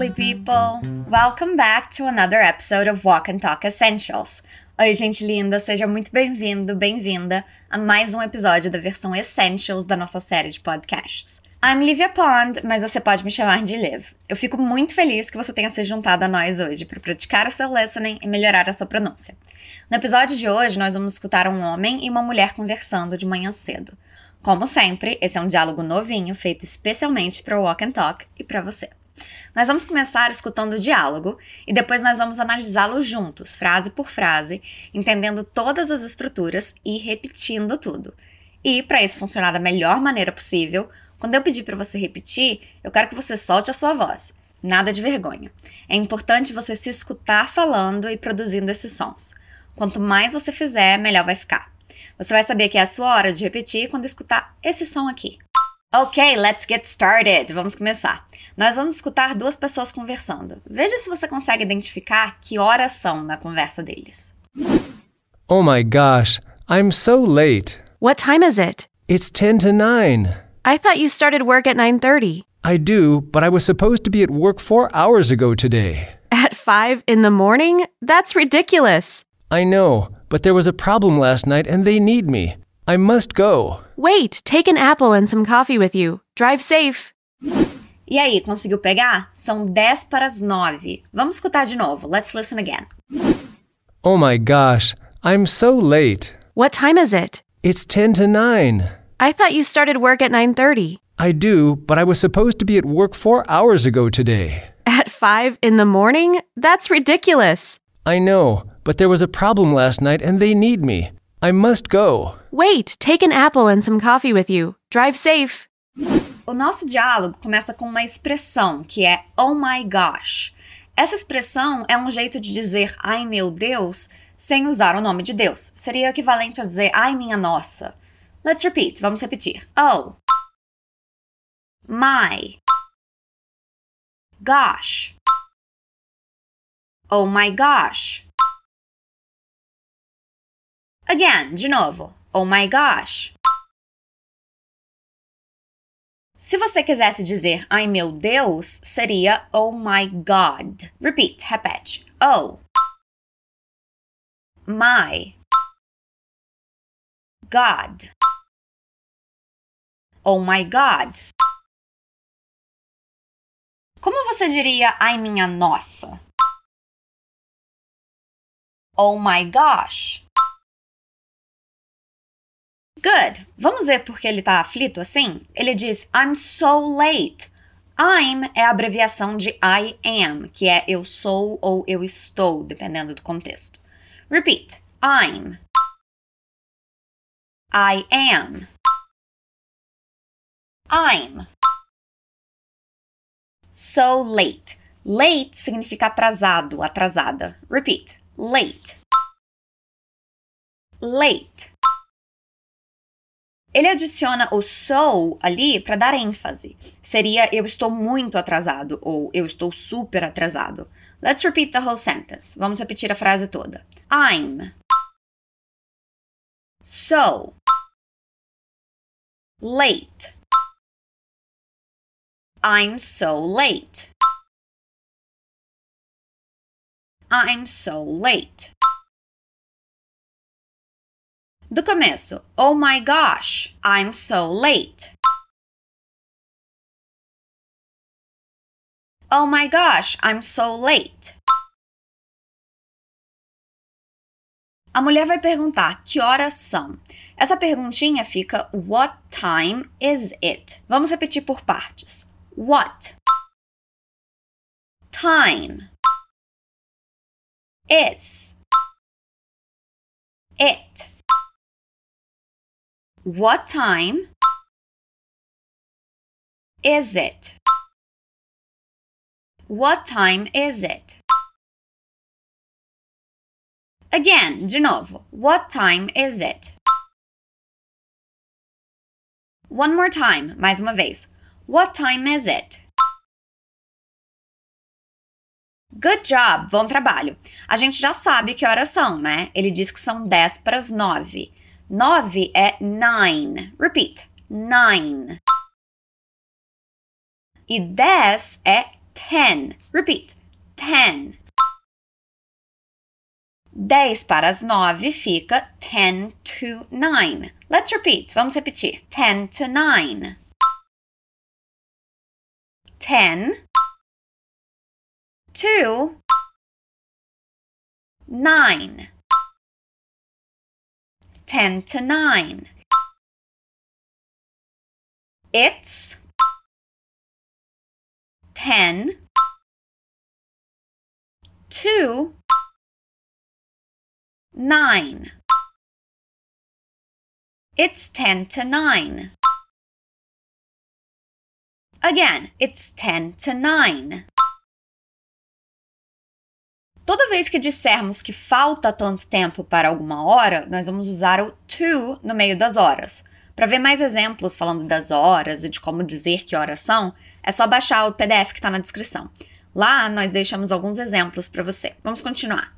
lovely people! Welcome back to another episode of Walk and Talk Essentials. Oi, gente linda, seja muito bem-vindo, bem-vinda a mais um episódio da versão Essentials da nossa série de podcasts. I'm Livia Pond, mas você pode me chamar de Liv. Eu fico muito feliz que você tenha se juntado a nós hoje para praticar o seu listening e melhorar a sua pronúncia. No episódio de hoje, nós vamos escutar um homem e uma mulher conversando de manhã cedo. Como sempre, esse é um diálogo novinho feito especialmente para o Walk and Talk e para você. Nós vamos começar escutando o diálogo e depois nós vamos analisá-lo juntos, frase por frase, entendendo todas as estruturas e repetindo tudo. E para isso funcionar da melhor maneira possível, quando eu pedir para você repetir, eu quero que você solte a sua voz. Nada de vergonha. É importante você se escutar falando e produzindo esses sons. Quanto mais você fizer, melhor vai ficar. Você vai saber que é a sua hora de repetir quando escutar esse som aqui. Ok, let's get started. Vamos começar. Nós vamos escutar duas pessoas conversando. Veja se você consegue identificar que horas são na conversa deles. Oh my gosh, I'm so late. What time is it? It's 10 to 9. I thought you started work at 9:30. I do, but I was supposed to be at work 4 hours ago today. At 5 in the morning? That's ridiculous. I know, but there was a problem last night and they need me. I must go. Wait, take an apple and some coffee with you. Drive safe. E aí, conseguiu pegar? São 10 para as 9. Vamos escutar de novo. Let's listen again. Oh my gosh, I'm so late. What time is it? It's 10 to 9. I thought you started work at 9:30. I do, but I was supposed to be at work 4 hours ago today. At 5 in the morning? That's ridiculous. I know, but there was a problem last night and they need me. I must go. Wait, take an apple and some coffee with you. Drive safe. O nosso diálogo começa com uma expressão que é oh my gosh. Essa expressão é um jeito de dizer ai meu Deus sem usar o nome de Deus. Seria equivalente a dizer ai minha nossa. Let's repeat. Vamos repetir. Oh. My. Gosh. Oh my gosh. Again, de novo. Oh my gosh. Se você quisesse dizer ai meu Deus, seria oh my god. Repeat, repete. Oh. My. God. Oh my god. Como você diria ai minha nossa? Oh my gosh. Good. Vamos ver por que ele tá aflito assim? Ele diz I'm so late. I'm é a abreviação de I am, que é eu sou ou eu estou, dependendo do contexto. Repeat. I'm. I am. I'm. So late. Late significa atrasado, atrasada. Repeat. Late. Late. Ele adiciona o so ali para dar ênfase. Seria eu estou muito atrasado ou eu estou super atrasado. Let's repeat the whole sentence. Vamos repetir a frase toda. I'm so late. I'm so late. I'm so late. Do começo. Oh my gosh, I'm so late. Oh my gosh, I'm so late. A mulher vai perguntar que horas são. Essa perguntinha fica What time is it? Vamos repetir por partes. What time is it? What time is it? What time is it? Again, de novo. What time is it? One more time, mais uma vez. What time is it? Good job, bom trabalho. A gente já sabe que horas são, né? Ele diz que são 10 para as 9. 9 é nine. Repeat. Nine. E 10 é ten. Repeat. Ten. 10 para as 9 fica 10 to 9. Let's repeat. Vamos repetir. 10 to 9. 10 to 9. 10 to 9. It's 10 to 9. It's 10 to 9. Again, it's 10 to 9. Toda vez que dissermos que falta tanto tempo para alguma hora, nós vamos usar o to no meio das horas. Para ver mais exemplos falando das horas e de como dizer que horas são, é só baixar o PDF que está na descrição. Lá nós deixamos alguns exemplos para você. Vamos continuar.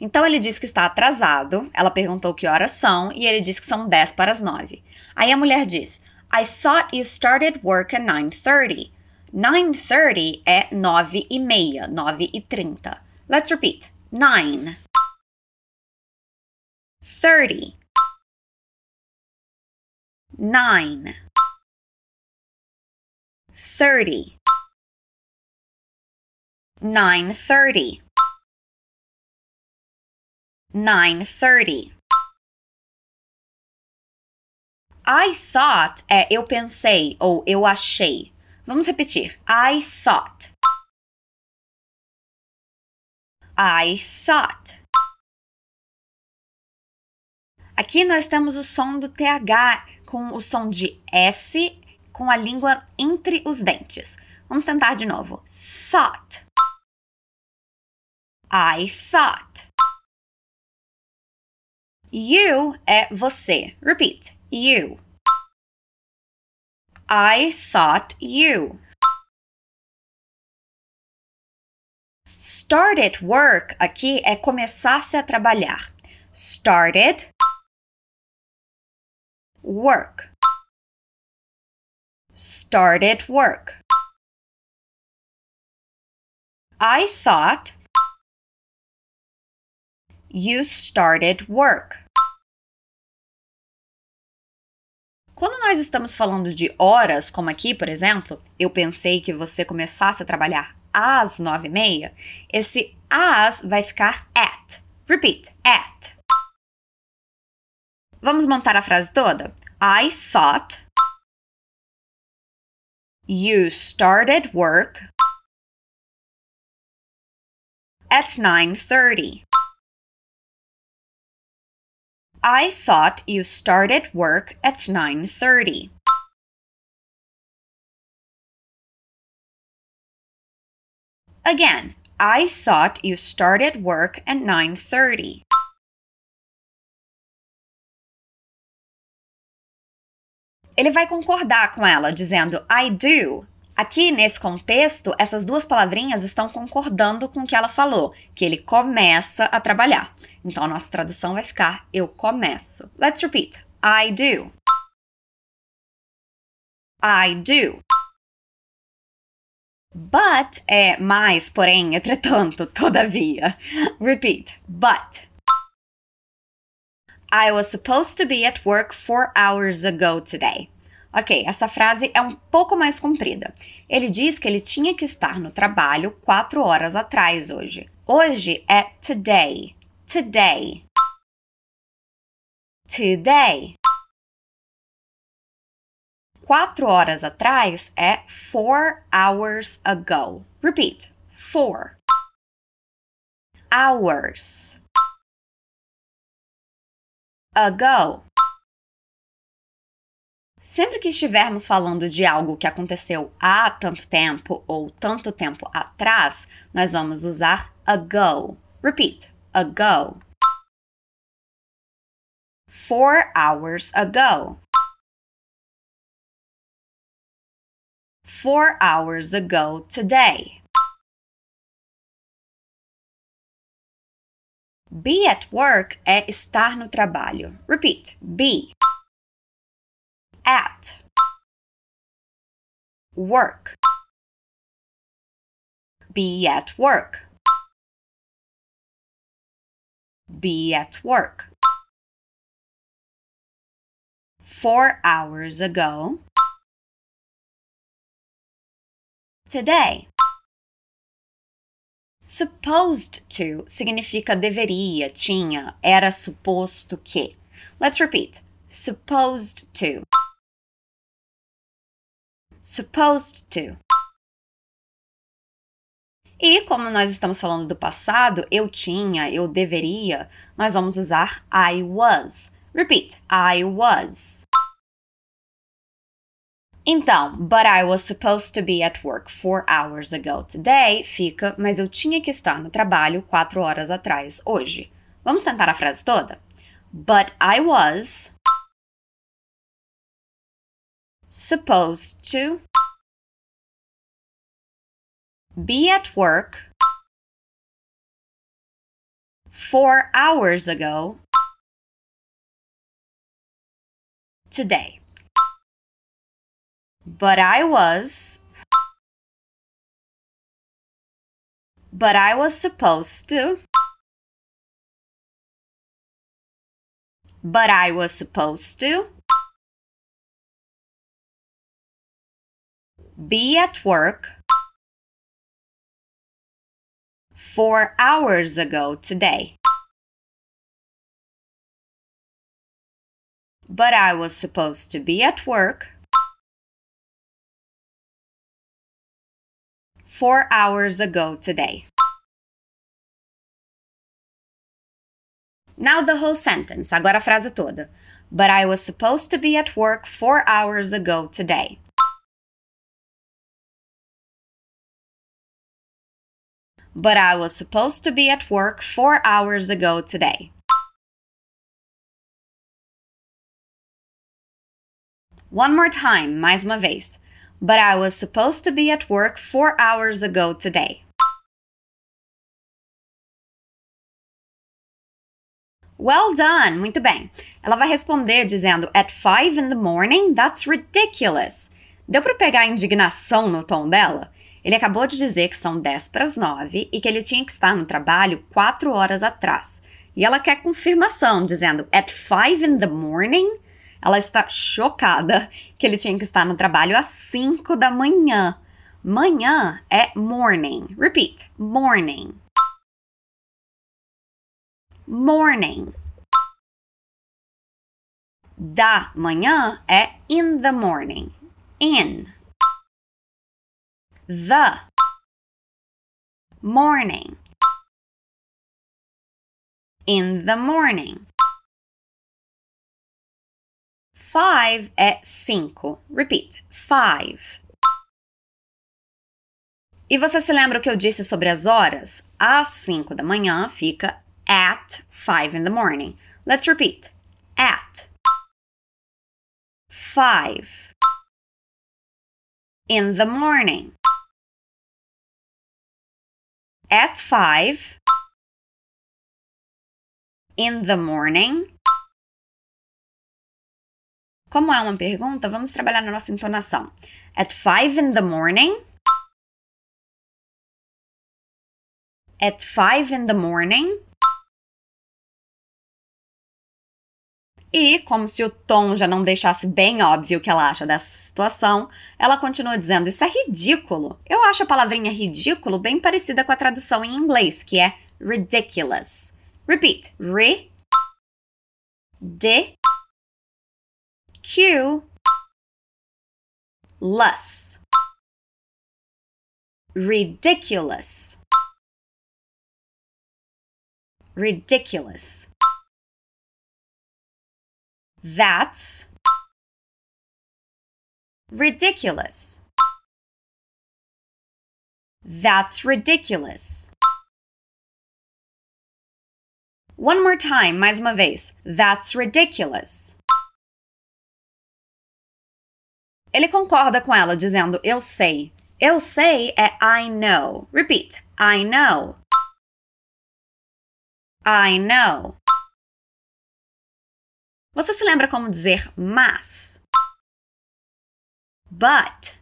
Então ele diz que está atrasado, ela perguntou que horas são e ele diz que são 10 para as 9. Aí a mulher diz: I thought you started work at 9:30. 9:30 é 9 e meia, 9 e 30. Let's repeat. 9 30 9 30 9:30 9:30 I thought é eu pensei ou eu achei. Vamos repetir. I thought. I thought. Aqui nós temos o som do TH com o som de S com a língua entre os dentes. Vamos tentar de novo. Thought. I thought. You é você. Repeat. You. I thought you. Started work aqui é começar-se a trabalhar. Started work. Started work. I thought You started work. Quando nós estamos falando de horas, como aqui, por exemplo, eu pensei que você começasse a trabalhar às nove e meia, esse as vai ficar at. Repeat, at. Vamos montar a frase toda? I thought you started work at 9:30. I thought you started work at 9:30. Again, I thought you started work at 9:30. Ele vai concordar com ela, dizendo I do. Aqui, nesse contexto, essas duas palavrinhas estão concordando com o que ela falou, que ele começa a trabalhar. Então a nossa tradução vai ficar eu começo. Let's repeat. I do. I do. But é mais, porém, entretanto, todavia. Repeat. But. I was supposed to be at work four hours ago today. Ok, essa frase é um pouco mais comprida. Ele diz que ele tinha que estar no trabalho quatro horas atrás hoje. Hoje é today today. Today. Quatro horas atrás é four hours ago. Repeat. Four. Hours. Ago. Sempre que estivermos falando de algo que aconteceu há tanto tempo ou tanto tempo atrás, nós vamos usar ago. Repeat ago. Four hours ago. Four hours ago today. Be at work é estar no trabalho. Repeat. Be. At. Work. Be at work. Be at work. Four hours ago. Today. Supposed to significa deveria, tinha, era suposto que. Let's repeat. Supposed to. Supposed to. E como nós estamos falando do passado, eu tinha, eu deveria, nós vamos usar I was. Repeat. I was. Então, but I was supposed to be at work four hours ago today fica, mas eu tinha que estar no trabalho quatro horas atrás hoje. Vamos tentar a frase toda? But I was supposed to be at work four hours ago today. But I was. But I was supposed to. But I was supposed to. Be at work four hours ago today. But I was supposed to be at work four hours ago today. Now the whole sentence, agora a frase toda. But I was supposed to be at work four hours ago today. But I was supposed to be at work four hours ago today. One more time, mais uma vez but I was supposed to be at work four hours ago today. Well done! Muito bem. Ela vai responder dizendo at five in the morning? That's ridiculous. Deu para pegar a indignação no tom dela? Ele acabou de dizer que são 10 para as 9 e que ele tinha que estar no trabalho 4 horas atrás. E ela quer confirmação, dizendo at five in the morning? Ela está chocada que ele tinha que estar no trabalho às 5 da manhã. Manhã é morning. Repeat: morning. Morning. Da manhã é in the morning. In. The. Morning. In the morning. Five é cinco. Repeat. Five. E você se lembra o que eu disse sobre as horas? Às 5 da manhã fica at 5 in the morning. Let's repeat. At 5 in the morning. At 5 in the morning. Como é uma pergunta, vamos trabalhar na nossa entonação. At five in the morning. At five in the morning. E, como se o tom já não deixasse bem óbvio o que ela acha dessa situação, ela continua dizendo: Isso é ridículo. Eu acho a palavrinha ridículo bem parecida com a tradução em inglês, que é ridiculous. Repeat: ri, de, Q. Less. Ridiculous. Ridiculous. That's ridiculous. That's ridiculous. One more time, mais uma vez. That's ridiculous. Ele concorda com ela, dizendo: Eu sei. Eu sei é I know. Repeat: I know. I know. Você se lembra como dizer mas? But.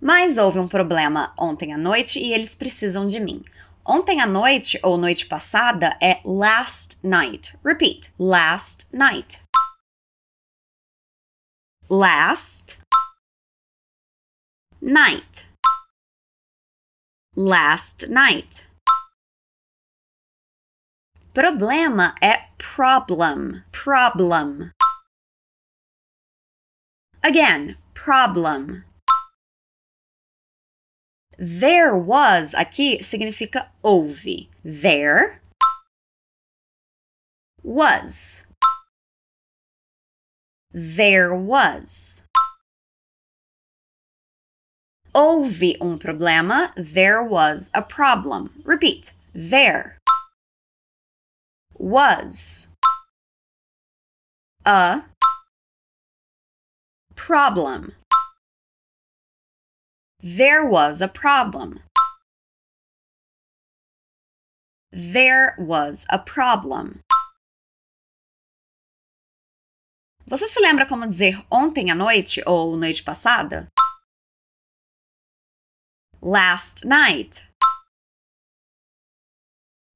mas houve um problema ontem à noite e eles precisam de mim. Ontem à noite ou noite passada é last night. Repeat. Last night. Last night. Last night. Problema é problem. Problem. Again, problem. There was aqui significa houve. There was. There was. Houve um problema. There was a problem. Repeat. There was a problem. There was a problem. There was a problem. Você se lembra como dizer ontem à noite ou noite passada? Last night.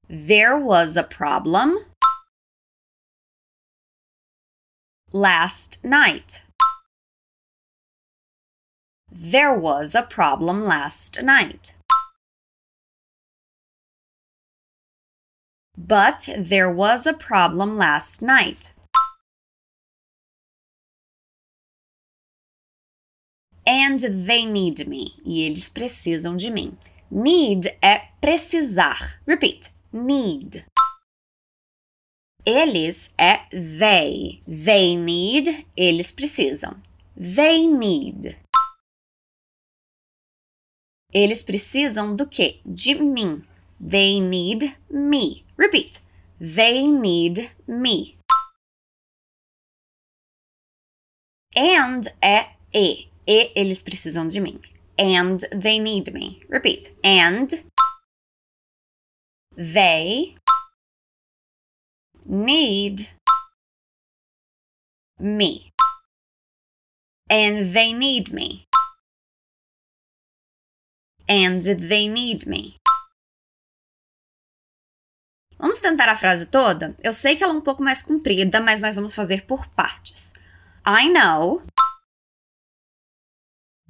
There was a problem last night. There was a problem last night. But there was a problem last night. And they need me. E eles precisam de mim. Need é precisar. Repeat. Need. Eles é they. They need. Eles precisam. They need. Eles precisam do quê? De mim. They need me. Repeat. They need me. And é e. E eles precisam de mim. And they need me. Repeat. And they need me. And they need me. And they need me. Vamos tentar a frase toda? Eu sei que ela é um pouco mais comprida, mas nós vamos fazer por partes. I know,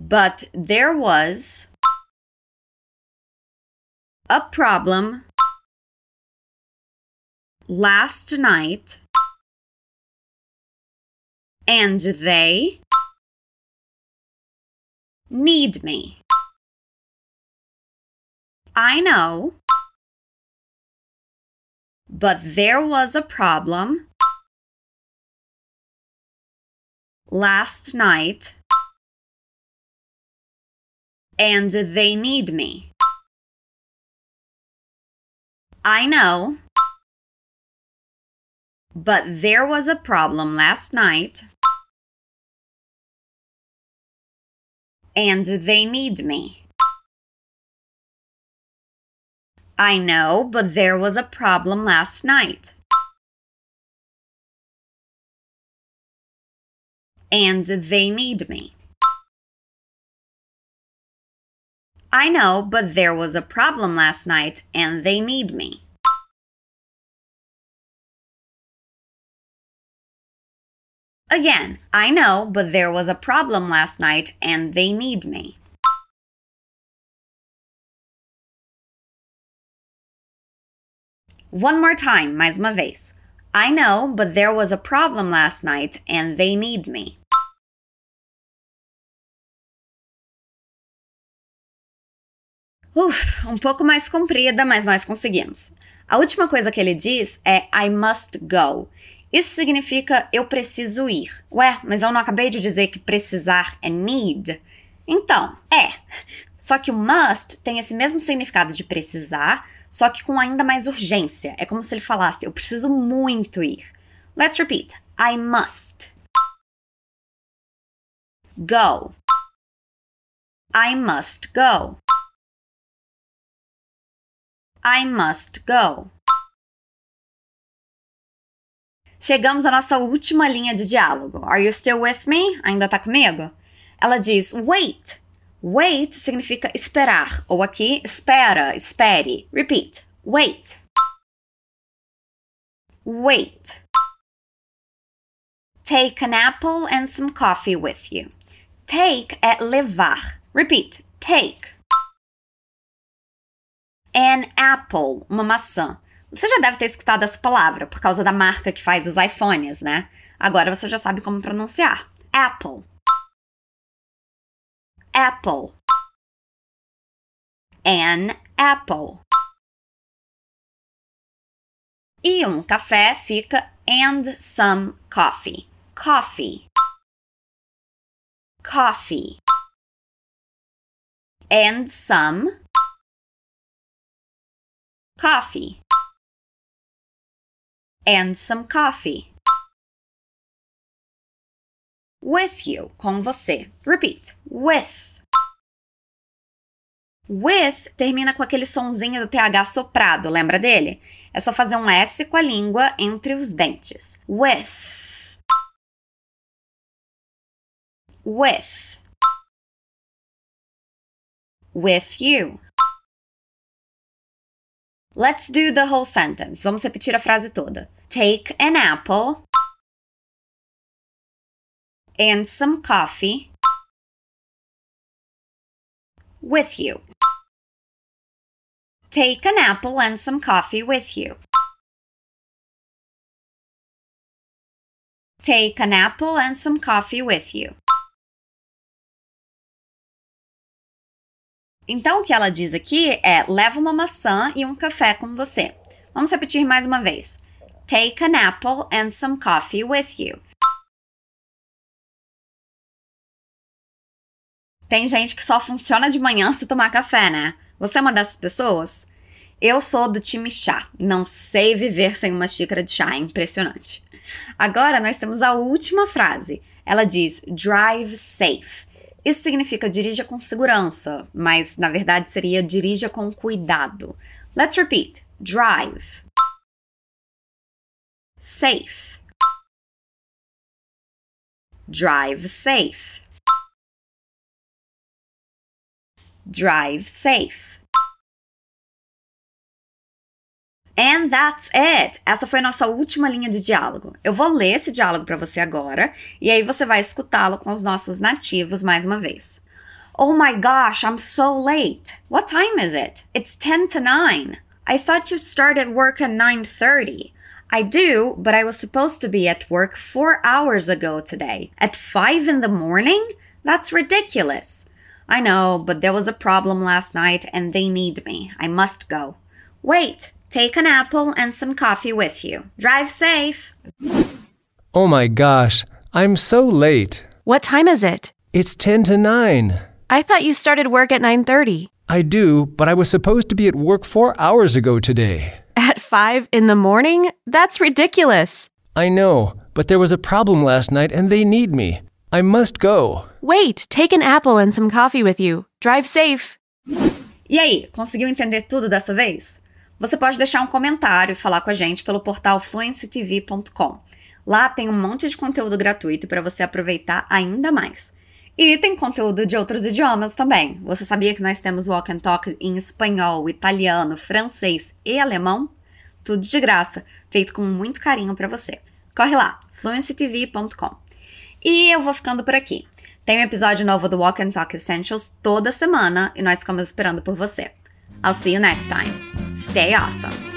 but there was a problem last night and they need me. I know. But there was a problem last night and they need me. I know. But there was a problem last night and they need me. I know, but there was a problem last night. And they need me. I know, but there was a problem last night and they need me. Again, I know, but there was a problem last night and they need me. One more time, mais uma. I know, but there was a problem last night and they need me. Uf, um pouco mais comprida, mas nós conseguimos. A última coisa que ele diz é I must go. Isso significa eu preciso ir. Ué, mas eu não acabei de dizer que precisar é need? Então, é. Só que o must tem esse mesmo significado de precisar, só que com ainda mais urgência. É como se ele falasse: Eu preciso muito ir. Let's repeat: I must. Go. I must go. I must go. Chegamos à nossa última linha de diálogo. Are you still with me? Ainda tá comigo? Ela diz: Wait. Wait significa esperar, ou aqui, espera, espere. Repeat. Wait. Wait. Take an apple and some coffee with you. Take é levar. Repeat. Take. An apple, uma maçã. Você já deve ter escutado essa palavra por causa da marca que faz os iPhones, né? Agora você já sabe como pronunciar. Apple. Apple. An apple. E um café fica and some coffee. Coffee. Coffee. And some coffee. And some coffee. With you, com você. Repeat. With. With termina com aquele sonzinho do TH soprado, lembra dele? É só fazer um S com a língua entre os dentes. With. With. With you. Let's do the whole sentence. Vamos repetir a frase toda. Take an apple and some coffee with you. Take an apple and some coffee with you. Take an apple and some coffee with you. Então, o que ela diz aqui é: leva uma maçã e um café com você. Vamos repetir mais uma vez. Take an apple and some coffee with you. Tem gente que só funciona de manhã se tomar café, né? Você é uma dessas pessoas? Eu sou do time chá. Não sei viver sem uma xícara de chá. É impressionante. Agora nós temos a última frase. Ela diz drive safe. Isso significa dirija com segurança, mas na verdade seria dirija com cuidado. Let's repeat. Drive. Safe. Drive safe. Drive safe. And that's it. Essa foi nossa última linha de diálogo. Eu vou ler esse diálogo para você agora e aí você vai escutá-lo com os nossos nativos mais uma vez. Oh my gosh, I'm so late. What time is it? It's 10 to 9. I thought you started work at 9:30. I do, but I was supposed to be at work 4 hours ago today. At 5 in the morning? That's ridiculous. I know, but there was a problem last night and they need me. I must go. Wait, Take an apple and some coffee with you. Drive safe. Oh my gosh, I'm so late. What time is it? It's 10 to 9. I thought you started work at 9:30. I do, but I was supposed to be at work 4 hours ago today. At 5 in the morning? That's ridiculous. I know, but there was a problem last night and they need me. I must go. Wait, take an apple and some coffee with you. Drive safe. E aí, conseguiu entender tudo dessa vez? Você pode deixar um comentário e falar com a gente pelo portal fluencytv.com. Lá tem um monte de conteúdo gratuito para você aproveitar ainda mais. E tem conteúdo de outros idiomas também. Você sabia que nós temos Walk and Talk em espanhol, italiano, francês e alemão? Tudo de graça, feito com muito carinho para você. Corre lá, fluencytv.com. E eu vou ficando por aqui. Tem um episódio novo do Walk and Talk Essentials toda semana e nós ficamos esperando por você. I'll see you next time. Stay awesome.